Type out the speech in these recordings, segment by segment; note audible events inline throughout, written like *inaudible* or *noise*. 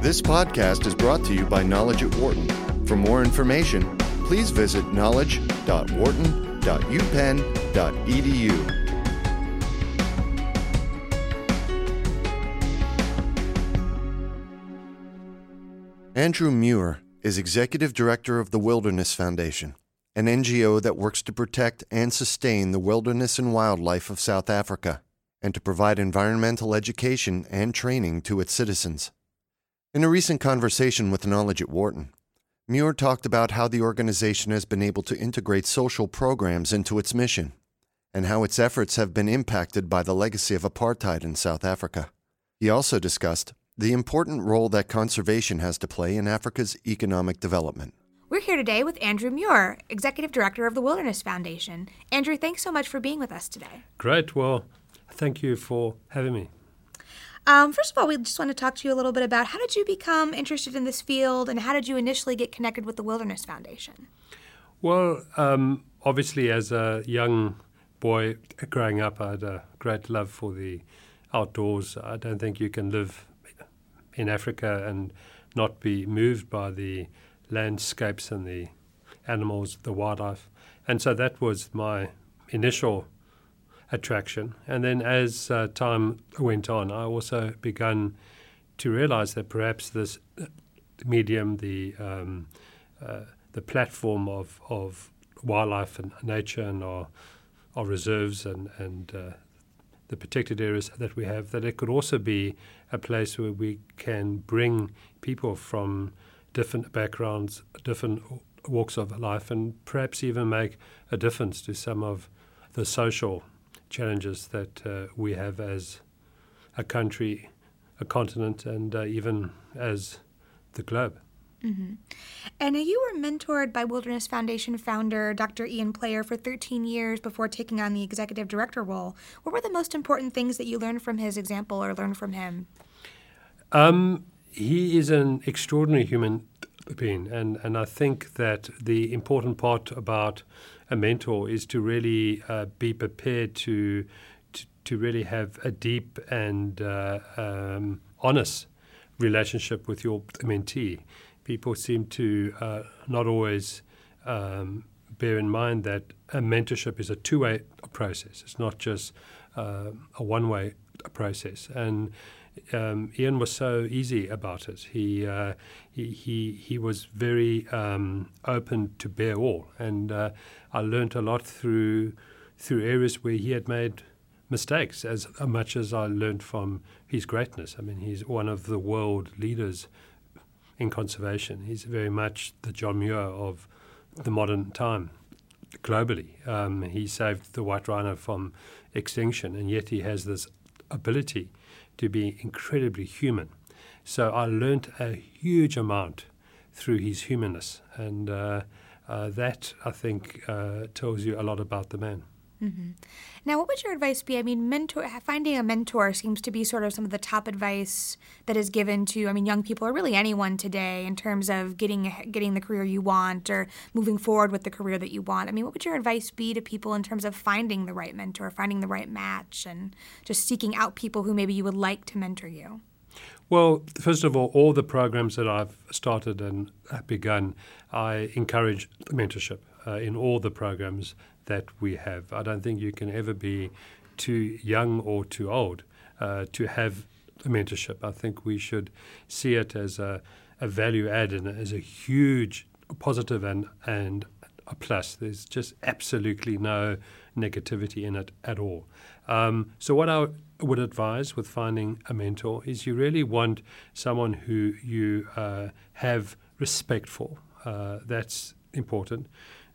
This podcast is brought to you by Knowledge at Wharton. For more information, please visit knowledge.wharton.upenn.edu. Andrew Muir is Executive Director of the Wilderness Foundation, an NGO that works to protect and sustain the wilderness and wildlife of South Africa and to provide environmental education and training to its citizens. In a recent conversation with Knowledge at Wharton, Muir talked about how the organization has been able to integrate social programs into its mission and how its efforts have been impacted by the legacy of apartheid in South Africa. He also discussed the important role that conservation has to play in Africa's economic development. We're here today with Andrew Muir, Executive Director of the Wilderness Foundation. Andrew, thanks so much for being with us today. Great. Well, thank you for having me. Um, first of all, we just want to talk to you a little bit about how did you become interested in this field and how did you initially get connected with the Wilderness Foundation? Well, um, obviously, as a young boy growing up, I had a great love for the outdoors. I don't think you can live in Africa and not be moved by the landscapes and the animals, the wildlife. And so that was my initial attraction. And then as uh, time went on, I also began to realize that perhaps this medium, the um, uh, the platform of, of wildlife and nature and our, our reserves and, and uh, the protected areas that we have, that it could also be a place where we can bring people from different backgrounds, different walks of life, and perhaps even make a difference to some of the social challenges that uh, we have as a country, a continent, and uh, even as the globe. Mm-hmm. And you were mentored by Wilderness Foundation founder Dr. Ian Player for 13 years before taking on the executive director role. What were the most important things that you learned from his example or learned from him? Um, he is an extraordinary human being, and, and I think that the important part about a mentor is to really uh, be prepared to, to, to really have a deep and uh, um, honest relationship with your mentee people seem to uh, not always um, bear in mind that a mentorship is a two way process. It's not just uh, a one way process. And um, Ian was so easy about it. He, uh, he, he, he was very um, open to bear all. And uh, I learned a lot through, through areas where he had made mistakes as much as I learned from his greatness. I mean, he's one of the world leaders in conservation. He's very much the John Muir of the modern time globally. Um, he saved the white rhino from extinction, and yet he has this ability to be incredibly human. So I learnt a huge amount through his humanness, and uh, uh, that I think uh, tells you a lot about the man. Mm-hmm. Now, what would your advice be? I mean, mentor finding a mentor seems to be sort of some of the top advice that is given to, I mean, young people or really anyone today in terms of getting getting the career you want or moving forward with the career that you want. I mean, what would your advice be to people in terms of finding the right mentor, finding the right match, and just seeking out people who maybe you would like to mentor you? Well, first of all, all the programs that I've started and begun, I encourage mentorship uh, in all the programs that we have. I don't think you can ever be too young or too old uh, to have a mentorship. I think we should see it as a, a value add and as a huge positive and, and a plus. There's just absolutely no negativity in it at all. Um, so, what I would advise with finding a mentor is you really want someone who you uh, have respect for. Uh, that's important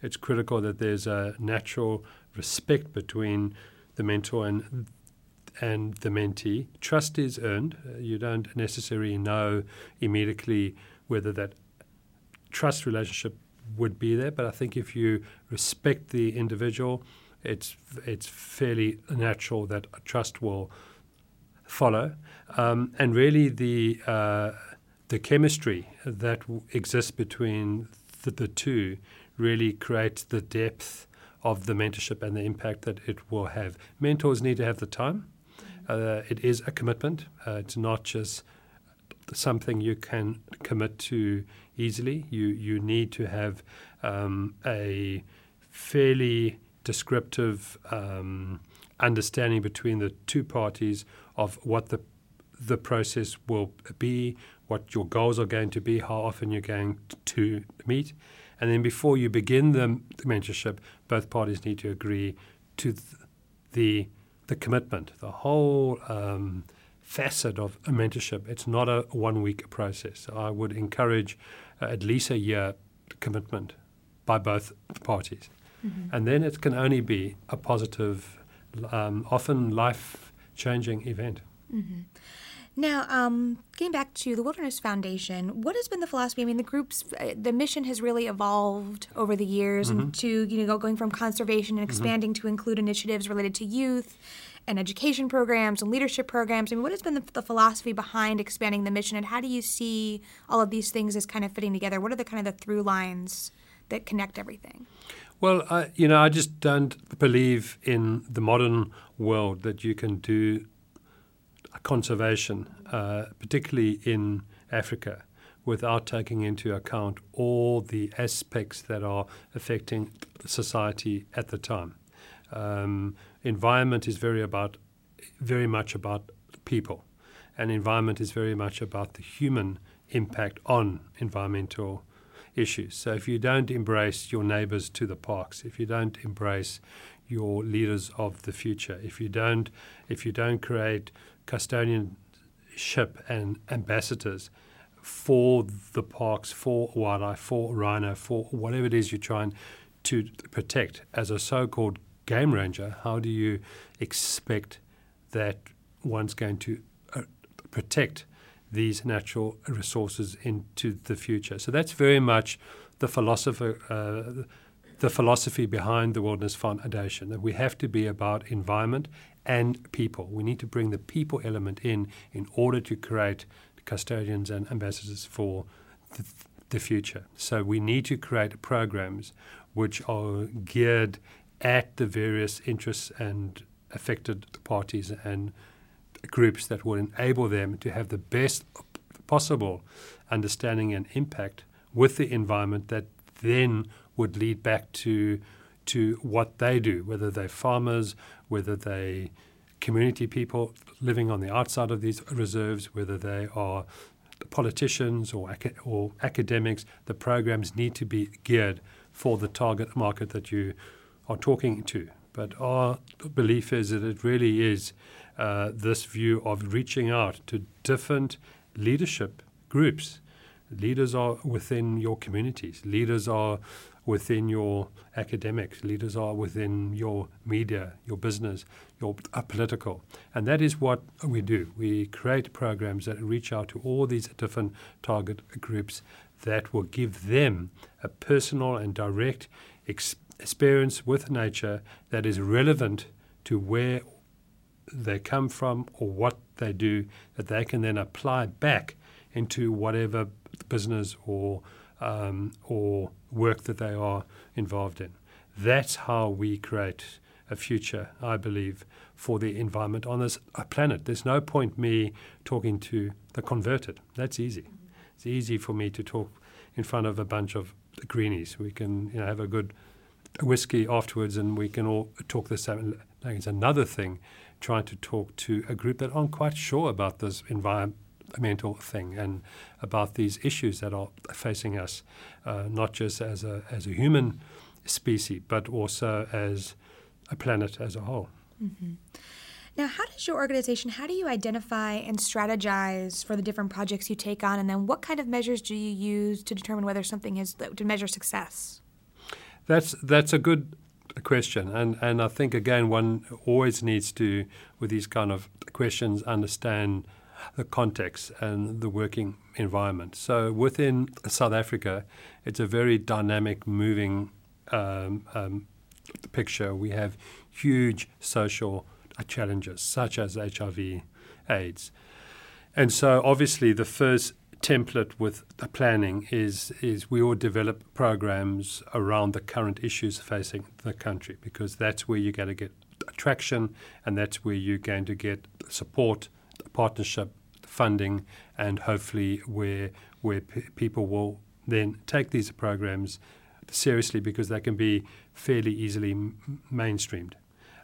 it's critical that there's a natural respect between the mentor and and the mentee. Trust is earned. Uh, you don't necessarily know immediately whether that trust relationship would be there, but I think if you respect the individual, it's it's fairly natural that trust will follow. Um, and really, the uh, the chemistry that w- exists between the, the two really create the depth of the mentorship and the impact that it will have. Mentors need to have the time. Uh, it is a commitment. Uh, it's not just something you can commit to easily. You you need to have um, a fairly descriptive um, understanding between the two parties of what the the process will be, what your goals are going to be, how often you're going to meet, and then before you begin the, the mentorship, both parties need to agree to th- the the commitment, the whole um, facet of a mentorship. It's not a one week process. I would encourage uh, at least a year commitment by both parties. Mm-hmm. And then it can only be a positive, um, often life changing event. Mm-hmm. Now, um, getting back to the Wilderness Foundation, what has been the philosophy? I mean, the group's uh, the mission has really evolved over the years, mm-hmm. to you know going from conservation and mm-hmm. expanding mm-hmm. to include initiatives related to youth and education programs and leadership programs. I mean, what has been the, the, philosophy behind expanding the mission, and how do you see all of these things as kind of fitting together? What are the kind of the through lines that connect everything? Well, I, you know, I just don't believe in the modern world that you can do conservation, uh, particularly in Africa, without taking into account all the aspects that are affecting society at the time. Um, environment is very about, very much about people, and environment is very much about the human impact on environmental issues. So if you don't embrace your neighbors to the parks, if you don't embrace your leaders of the future, if you don't, if you don't create custodianship and ambassadors for the parks, for wildlife, for rhino, for whatever it is you're trying to protect as a so-called game ranger, how do you expect that one's going to uh, protect these natural resources into the future? So that's very much the philosopher. Uh, the philosophy behind the Wilderness Foundation that we have to be about environment and people. We need to bring the people element in in order to create custodians and ambassadors for the, the future. So we need to create programs which are geared at the various interests and affected parties and groups that will enable them to have the best possible understanding and impact with the environment that then would lead back to to what they do, whether they're farmers, whether they community people living on the outside of these reserves, whether they are politicians or, or academics, the programs need to be geared for the target market that you are talking to. But our belief is that it really is uh, this view of reaching out to different leadership groups. Leaders are within your communities. Leaders are within your academics, leaders are within your media, your business, your uh, political. And that is what we do. We create programs that reach out to all these different target groups that will give them a personal and direct ex- experience with nature that is relevant to where they come from or what they do, that they can then apply back into whatever business or um, or work that they are involved in. That's how we create a future, I believe, for the environment on this planet. There's no point me talking to the converted. That's easy. It's easy for me to talk in front of a bunch of greenies. We can you know, have a good whiskey afterwards and we can all talk the same language. Another thing, trying to talk to a group that aren't quite sure about this environment mental thing and about these issues that are facing us, uh, not just as a, as a human species, but also as a planet as a whole. Mm-hmm. Now, how does your organization, how do you identify and strategize for the different projects you take on? And then what kind of measures do you use to determine whether something is, to measure success? That's, that's a good question. And, and I think, again, one always needs to, with these kind of questions, understand the context and the working environment. So within South Africa, it's a very dynamic, moving um, um, picture. We have huge social challenges such as HIV, AIDS. And so obviously the first template with the planning is is we all develop programs around the current issues facing the country because that's where you're going to get traction and that's where you're going to get support partnership funding and hopefully where where p- people will then take these programs seriously because they can be fairly easily m- mainstreamed.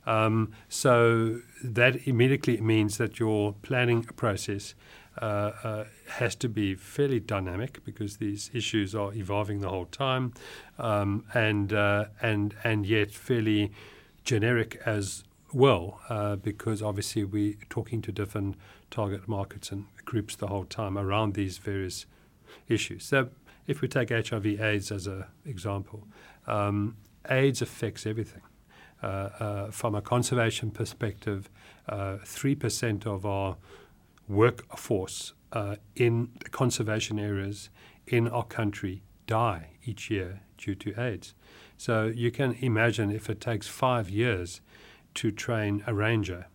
Um, so that immediately means that your planning process uh, uh, has to be fairly dynamic because these issues are evolving the whole time, um, and uh, and and yet fairly generic as well, uh, because obviously we're talking to different target markets and groups the whole time around these various issues. So if we take HIV/AIDS as an example, um, AIDS affects everything. Uh, uh, from a conservation perspective, uh, three percent of our workforce uh, in conservation areas in our country die each year due to AIDS. So you can imagine if it takes five years to train a ranger,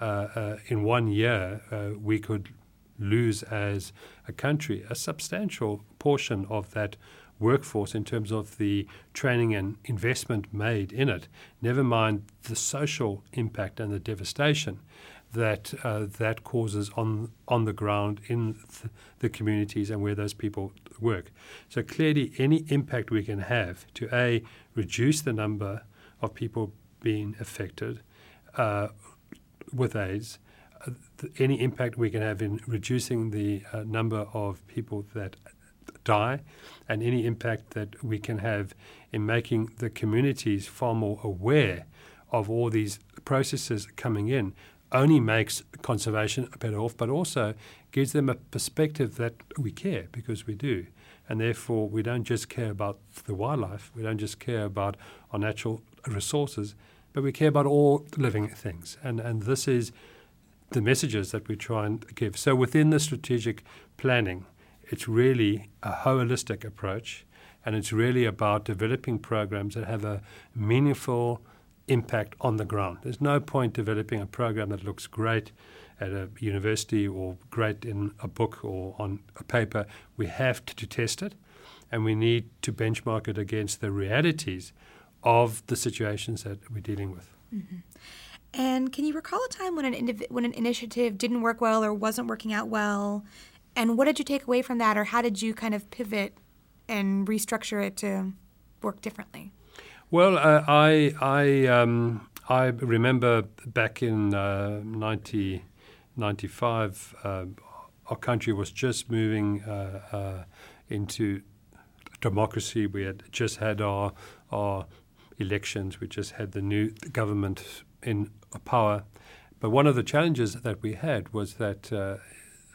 uh, uh, in one year uh, we could lose as a country a substantial portion of that workforce in terms of the training and investment made in it, never mind the social impact and the devastation that uh, that causes on on the ground in th- the communities and where those people work. So clearly, any impact we can have to a reduce the number of people being affected uh, with AIDS, uh, th- any impact we can have in reducing the uh, number of people that die, and any impact that we can have in making the communities far more aware of all these processes coming in only makes conservation better off, but also gives them a perspective that we care because we do. And therefore, we don't just care about the wildlife, we don't just care about our natural resources, but we care about all living things. And, and this is the messages that we try and give. So, within the strategic planning, it's really a holistic approach, and it's really about developing programs that have a meaningful impact on the ground. There's no point developing a program that looks great at a university or great in a book or on a paper. We have to, to test it and we need to benchmark it against the realities of the situations that we're dealing with. Mm-hmm. And can you recall a time when an indiv- when an initiative didn't work well or wasn't working out well? And what did you take away from that, or how did you kind of pivot and restructure it to work differently? Well, uh, I I um, I remember back in uh, 1995, uh, our country was just moving uh, uh, into democracy. We had just had our our elections. We just had the new government in power. But one of the challenges that we had was that, uh,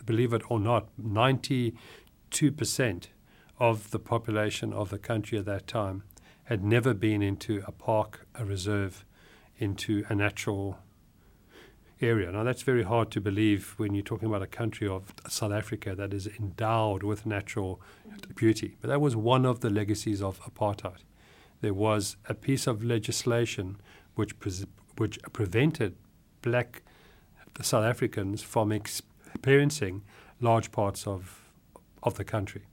believe it or not, 92 percent of the population of the country at that time had never been into a park, a reserve, into a natural area. Now, that's very hard to believe when you're talking about a country of South Africa that is endowed with natural beauty. But that was one of the legacies of apartheid. There was a piece of legislation which, pre- which prevented black South Africans from experiencing large parts of, of the country.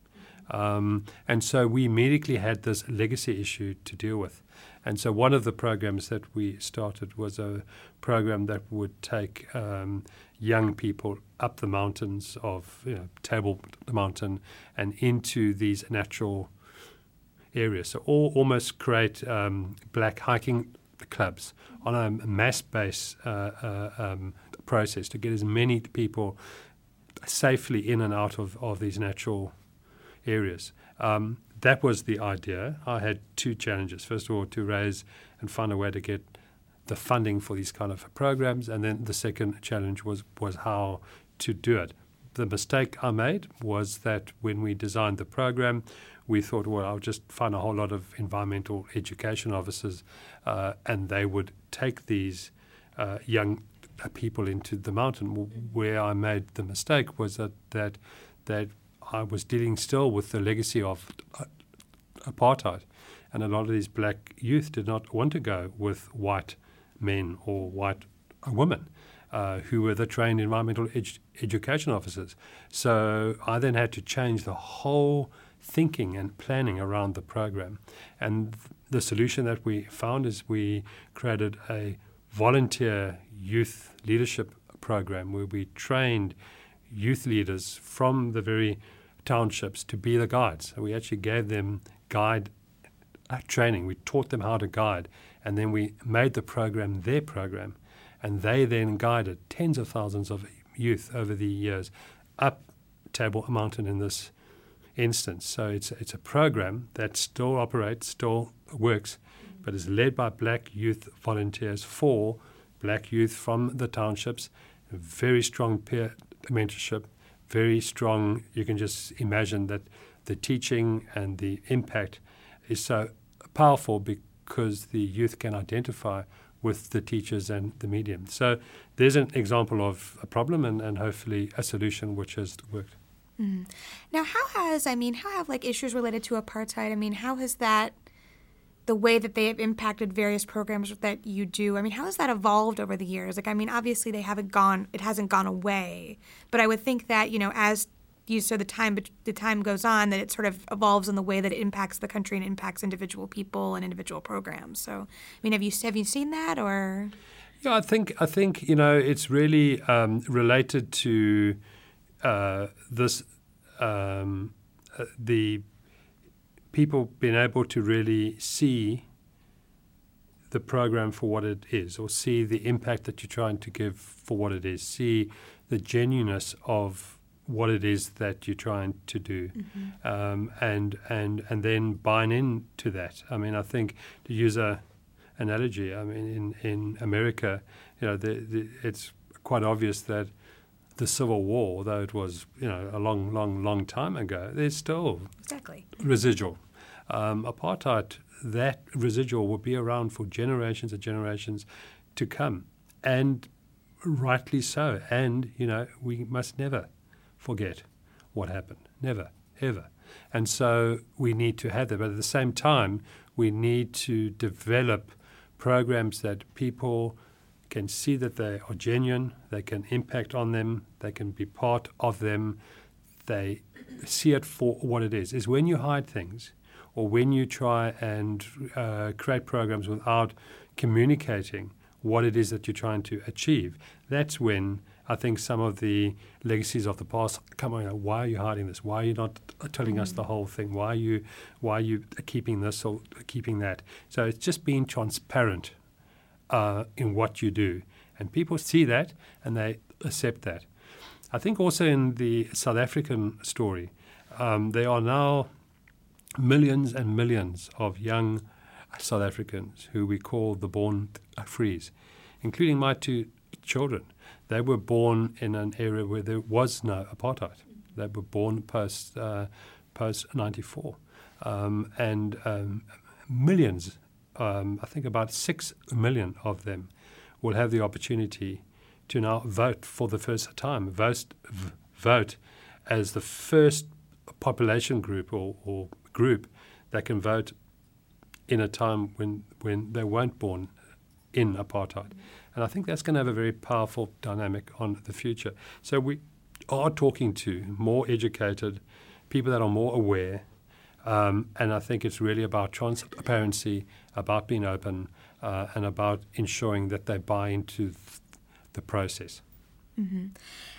Um, and so we immediately had this legacy issue to deal with. And so one of the programs that we started was a program that would take um, young people up the mountains of you know, Table Mountain and into these natural areas. So all, almost create um, black hiking clubs on a mass-based uh, uh, um, process to get as many people safely in and out of, of these natural areas. Um, that was the idea. I had two challenges. First of all, to raise and find a way to get the funding for these kind of programs, and then the second challenge was was how to do it. The mistake I made was that when we designed the program, we thought, well, I'll just find a whole lot of environmental education officers, uh, and they would take these uh, young people into the mountain. Where I made the mistake was that that that I was dealing still with the legacy of uh, apartheid, and a lot of these black youth did not want to go with white men or white women. Uh, who were the trained environmental edu- education officers. So I then had to change the whole thinking and planning around the program. And th- the solution that we found is we created a volunteer youth leadership program where we trained youth leaders from the very townships to be the guides. So we actually gave them guide uh, training. We taught them how to guide, and then we made the program their program, and they then guided tens of thousands of youth over the years up Table Mountain in this instance. So it's it's a program that still operates, still works, but is led by black youth volunteers for black youth from the townships. Very strong peer mentorship, very strong. You can just imagine that the teaching and the impact is so powerful because the youth can identify with the teachers and the medium. So there's an example of a problem and, and hopefully a solution which has worked. Mm. Now, how has, I mean, how have like issues related to apartheid, I mean, how has that, the way that they have impacted various programs that you do, I mean, how has that evolved over the years? Like, I mean, obviously they haven't gone, it hasn't gone away, but I would think that, you know, as you so the time the time goes on that it sort of evolves in the way that it impacts the country and impacts individual people and individual programs. So, I mean, have you have you seen that or? Yeah, I think I think you know it's really um, related to uh, this um, uh, the people being able to really see the program for what it is, or see the impact that you're trying to give for what it is, see the genuineness of what it is that you're trying to do, mm-hmm. um, and and and then buying into that. I mean, I think to use a analogy, I mean, in in America, you know, the, the, it's quite obvious that the Civil War, though it was you know a long, long, long time ago, there's still exactly residual. Um, apartheid, that residual will be around for generations and generations to come, and rightly so. And you know we must never forget what happened, never, ever. And so we need to have that, but at the same time, we need to develop programs that people can see that they are genuine, they can impact on them, they can be part of them, they see it for what it is. Is when you hide things or when you try and uh, create programs without communicating what it is that you're trying to achieve, that's when I think some of the legacies of the past come on. Why are you hiding this? Why are you not telling mm. us the whole thing? Why are you why are you keeping this or keeping that? So it's just being transparent uh, in what you do. And people see that and they accept that. I think also in the South African story, um, there are now millions and millions of young South Africans who we call the born frees, including my two children. They were born in an area where there was no apartheid. They were born post uh, post ninety four, um, and um, millions um, I think about six million of them will have the opportunity to now vote for the first time, vote, vote as the first population group or, or, group that can vote in a time when, when they weren't born in apartheid. And I think that's going to have a very powerful dynamic on the future. So we are talking to more educated people that are more aware um, and I think it's really about transparency, about being open, uh, and about ensuring that they buy into th- the process. Mm-hmm.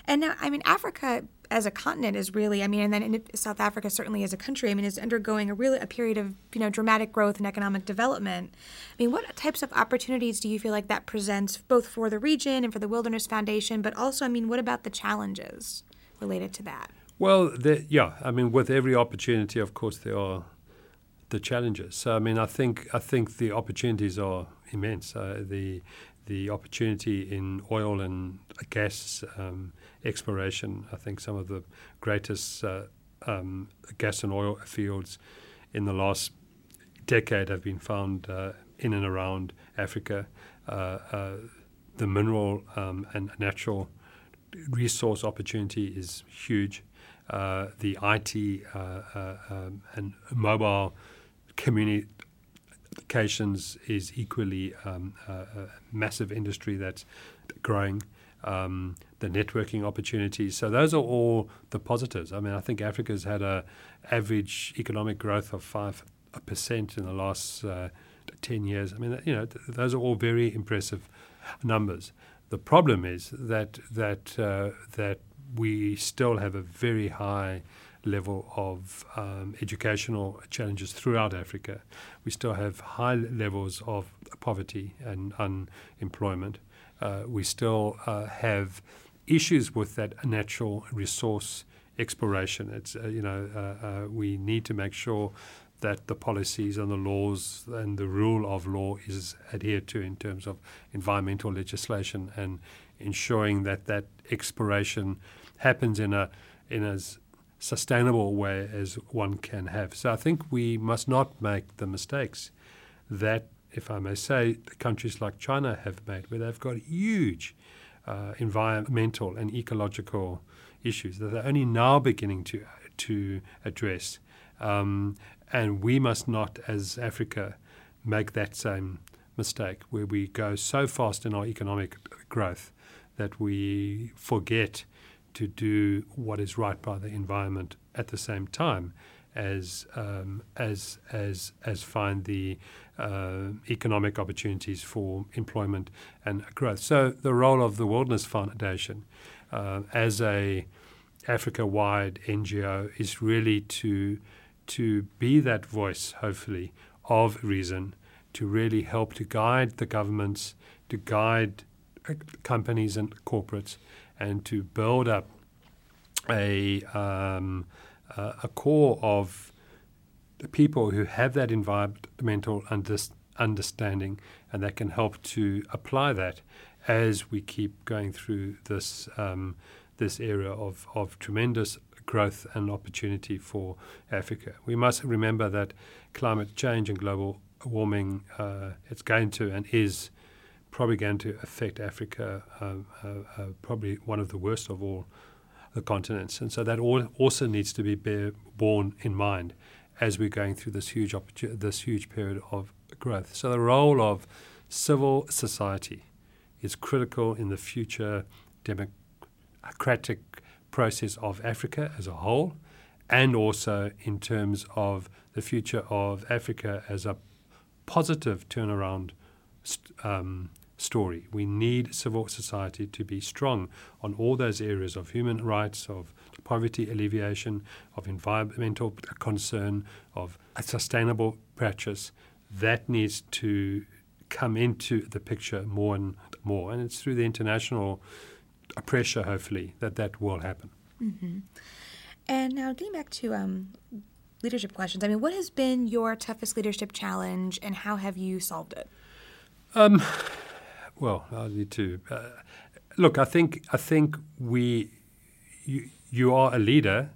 And now, I mean, Africa as a continent is really, I mean, and then South Africa certainly as a country, I mean, is undergoing a really a period of you know dramatic growth and economic development. I mean, what types of opportunities do you feel like that presents both for the region and for the Wilderness Foundation, but also, I mean, what about the challenges related to that? Well, yeah, I mean, with every opportunity, of course, there are the challenges. So, I mean, I think I think the opportunities are immense. Uh, the the opportunity in oil and gas um, exploration, I think some of the greatest uh, um, gas and oil fields in the last decade have been found uh, in and around Africa. Uh, uh, the mineral um, and natural resource opportunity is huge. Uh, the IT uh, uh, um, and mobile communications is equally um, a massive industry that's growing. Um, the networking opportunities. So those are all the positives. I mean, I think Africa's had a average economic growth of five percent in the last uh, ten years. I mean, you know, th- those are all very impressive numbers. The problem is that that uh, that we still have a very high level of um, educational challenges throughout Africa. We still have high levels of poverty and unemployment. Uh, we still uh, have issues with that natural resource exploration. It's uh, you know uh, uh, we need to make sure that the policies and the laws and the rule of law is adhered to in terms of environmental legislation and ensuring that that exploration happens in a in as sustainable way as one can have. So I think we must not make the mistakes that, if I may say, countries like China have made, where they've got huge uh, environmental and ecological issues that they're only now beginning to to address. Um, and we must not, as Africa, make that same mistake where we go so fast in our economic growth that we forget to do what is right by the environment at the same time as um, as as as find the uh, economic opportunities for employment and growth. So the role of the Wilderness Foundation uh, as a Africa-wide NGO is really to to be that voice, hopefully, of reason, to really help to guide the governments, to guide uh, companies and corporates, and to build up a um, uh, a core of people who have that environmental understanding and that can help to apply that as we keep going through this um, this era of, of tremendous growth and opportunity for Africa. We must remember that climate change and global warming uh, it's going to and is probably going to affect Africa uh, uh, uh probably one of the worst of all the continents. And so that also needs to be bear, borne in mind as we're going through this huge this huge period of growth. So the role of civil society is critical in the future democratic process of Africa as a whole, and also in terms of the future of Africa as a positive turnaround um, story. We need civil society to be strong on all those areas of human rights, of poverty alleviation, of environmental concern, of a sustainable practice. That needs to come into the picture more and more. And it's through the international pressure, hopefully, that that will happen. Mm-hmm. And now getting back to um, leadership questions, I mean, what has been your toughest leadership challenge and how have you solved it? Um, well, I need to uh, look. I think I think we you, you are a leader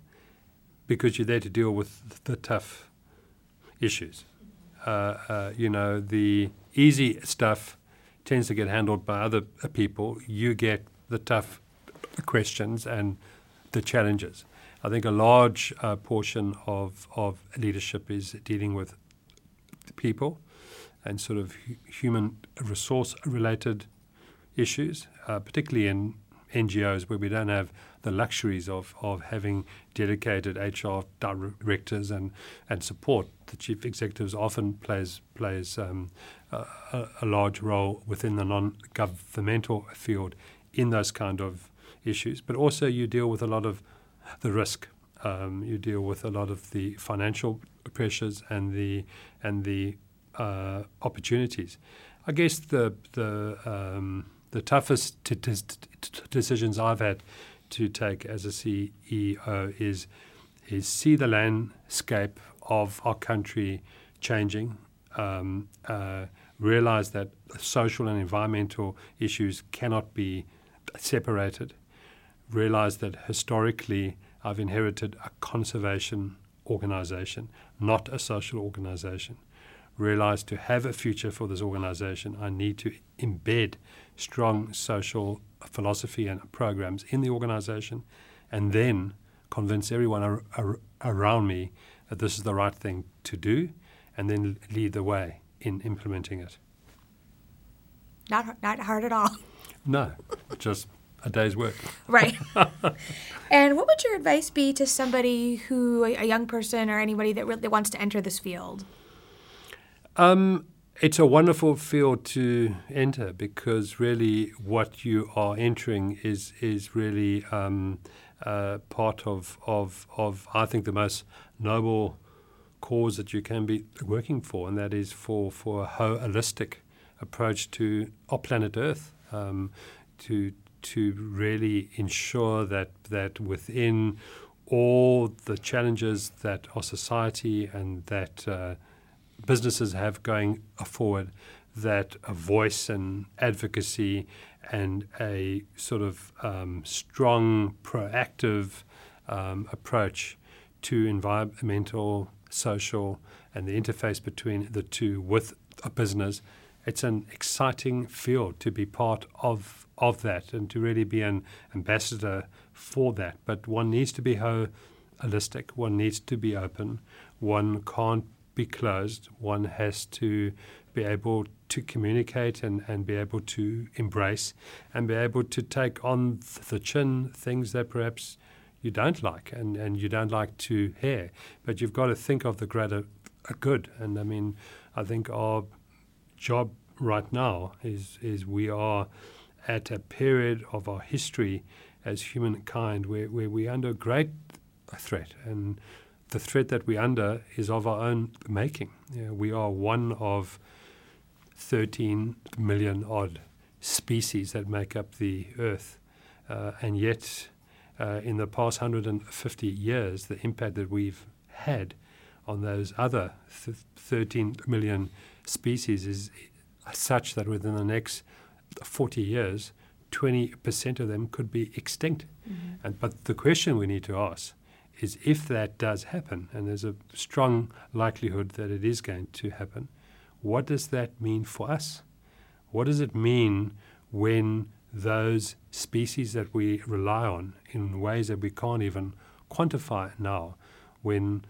because you're there to deal with the tough issues. Uh, uh, you know, the easy stuff tends to get handled by other people. You get the tough questions and the challenges. I think a large uh, portion of, of leadership is dealing with people and sort of human resource related issues, uh, particularly in NGOs where we don't have the luxuries of, of having dedicated HR directors and, and support. The chief executives often plays plays um, a, a, large role within the non-governmental field in those kind of issues. But also you deal with a lot of the risk. Um, you deal with a lot of the financial pressures and the and the uh, opportunities. I guess the the um, the toughest t- t- t- decisions I've had to take as a CEO is is see the landscape of our country changing, um, uh, realize that social and environmental issues cannot be separated, realize that historically I've inherited a conservation organization, not a social organization realized to have a future for this organization, I need to embed strong social philosophy and programs in the organization and then convince everyone ar- ar- around me that this is the right thing to do and then lead the way in implementing it. Not, not hard at all. No, just a day's work. Right. *laughs* and what would your advice be to somebody who, a young person or anybody that really wants to enter this field? Um, it's a wonderful field to enter because really what you are entering is is really um, uh, part of, of of I think the most noble cause that you can be working for, and that is for for a holistic approach to our planet Earth, um, to to really ensure that that within all the challenges that our society and that uh, businesses have going forward, that a voice and advocacy and a sort of um, strong, proactive um, approach to environmental, social, and the interface between the two with a business. It's an exciting field to be part of of that and to really be an ambassador for that. But one needs to be holistic. One needs to be open. One can't be closed. One has to be able to communicate and, and be able to embrace and be able to take on the chin things that perhaps you don't like and, and you don't like to hear. But you've got to think of the greater good. And I mean, I think our job right now is, is we are at a period of our history as humankind where, where we're under great threat. And the threat that we're under is of our own making. You know, we are one of 13 million odd species that make up the earth. Uh, and yet, uh, in the past 150 years, the impact that we've had on those other th- 13 million species is such that within the next 40 years, 20% of them could be extinct. Mm-hmm. And, but the question we need to ask is if that does happen, and there's a strong likelihood that it is going to happen, what does that mean for us? What does it mean when those species that we rely on in ways that we can't even quantify now, when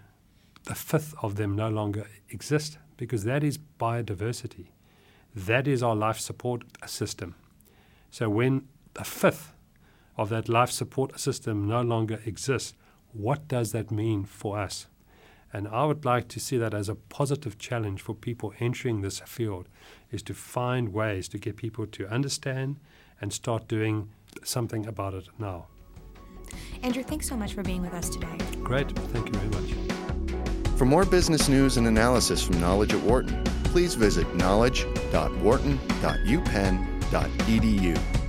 a fifth of them no longer exist? Because that is biodiversity. That is our life support system. So when a fifth of that life support system no longer exists, what does that mean for us? And I would like to see that as a positive challenge for people entering this field is to find ways to get people to understand and start doing something about it now. Andrew, thanks so much for being with us today. Great. Thank you very much. For more business news and analysis from Knowledge at Wharton, please visit knowledge.wharton.upenn.edu.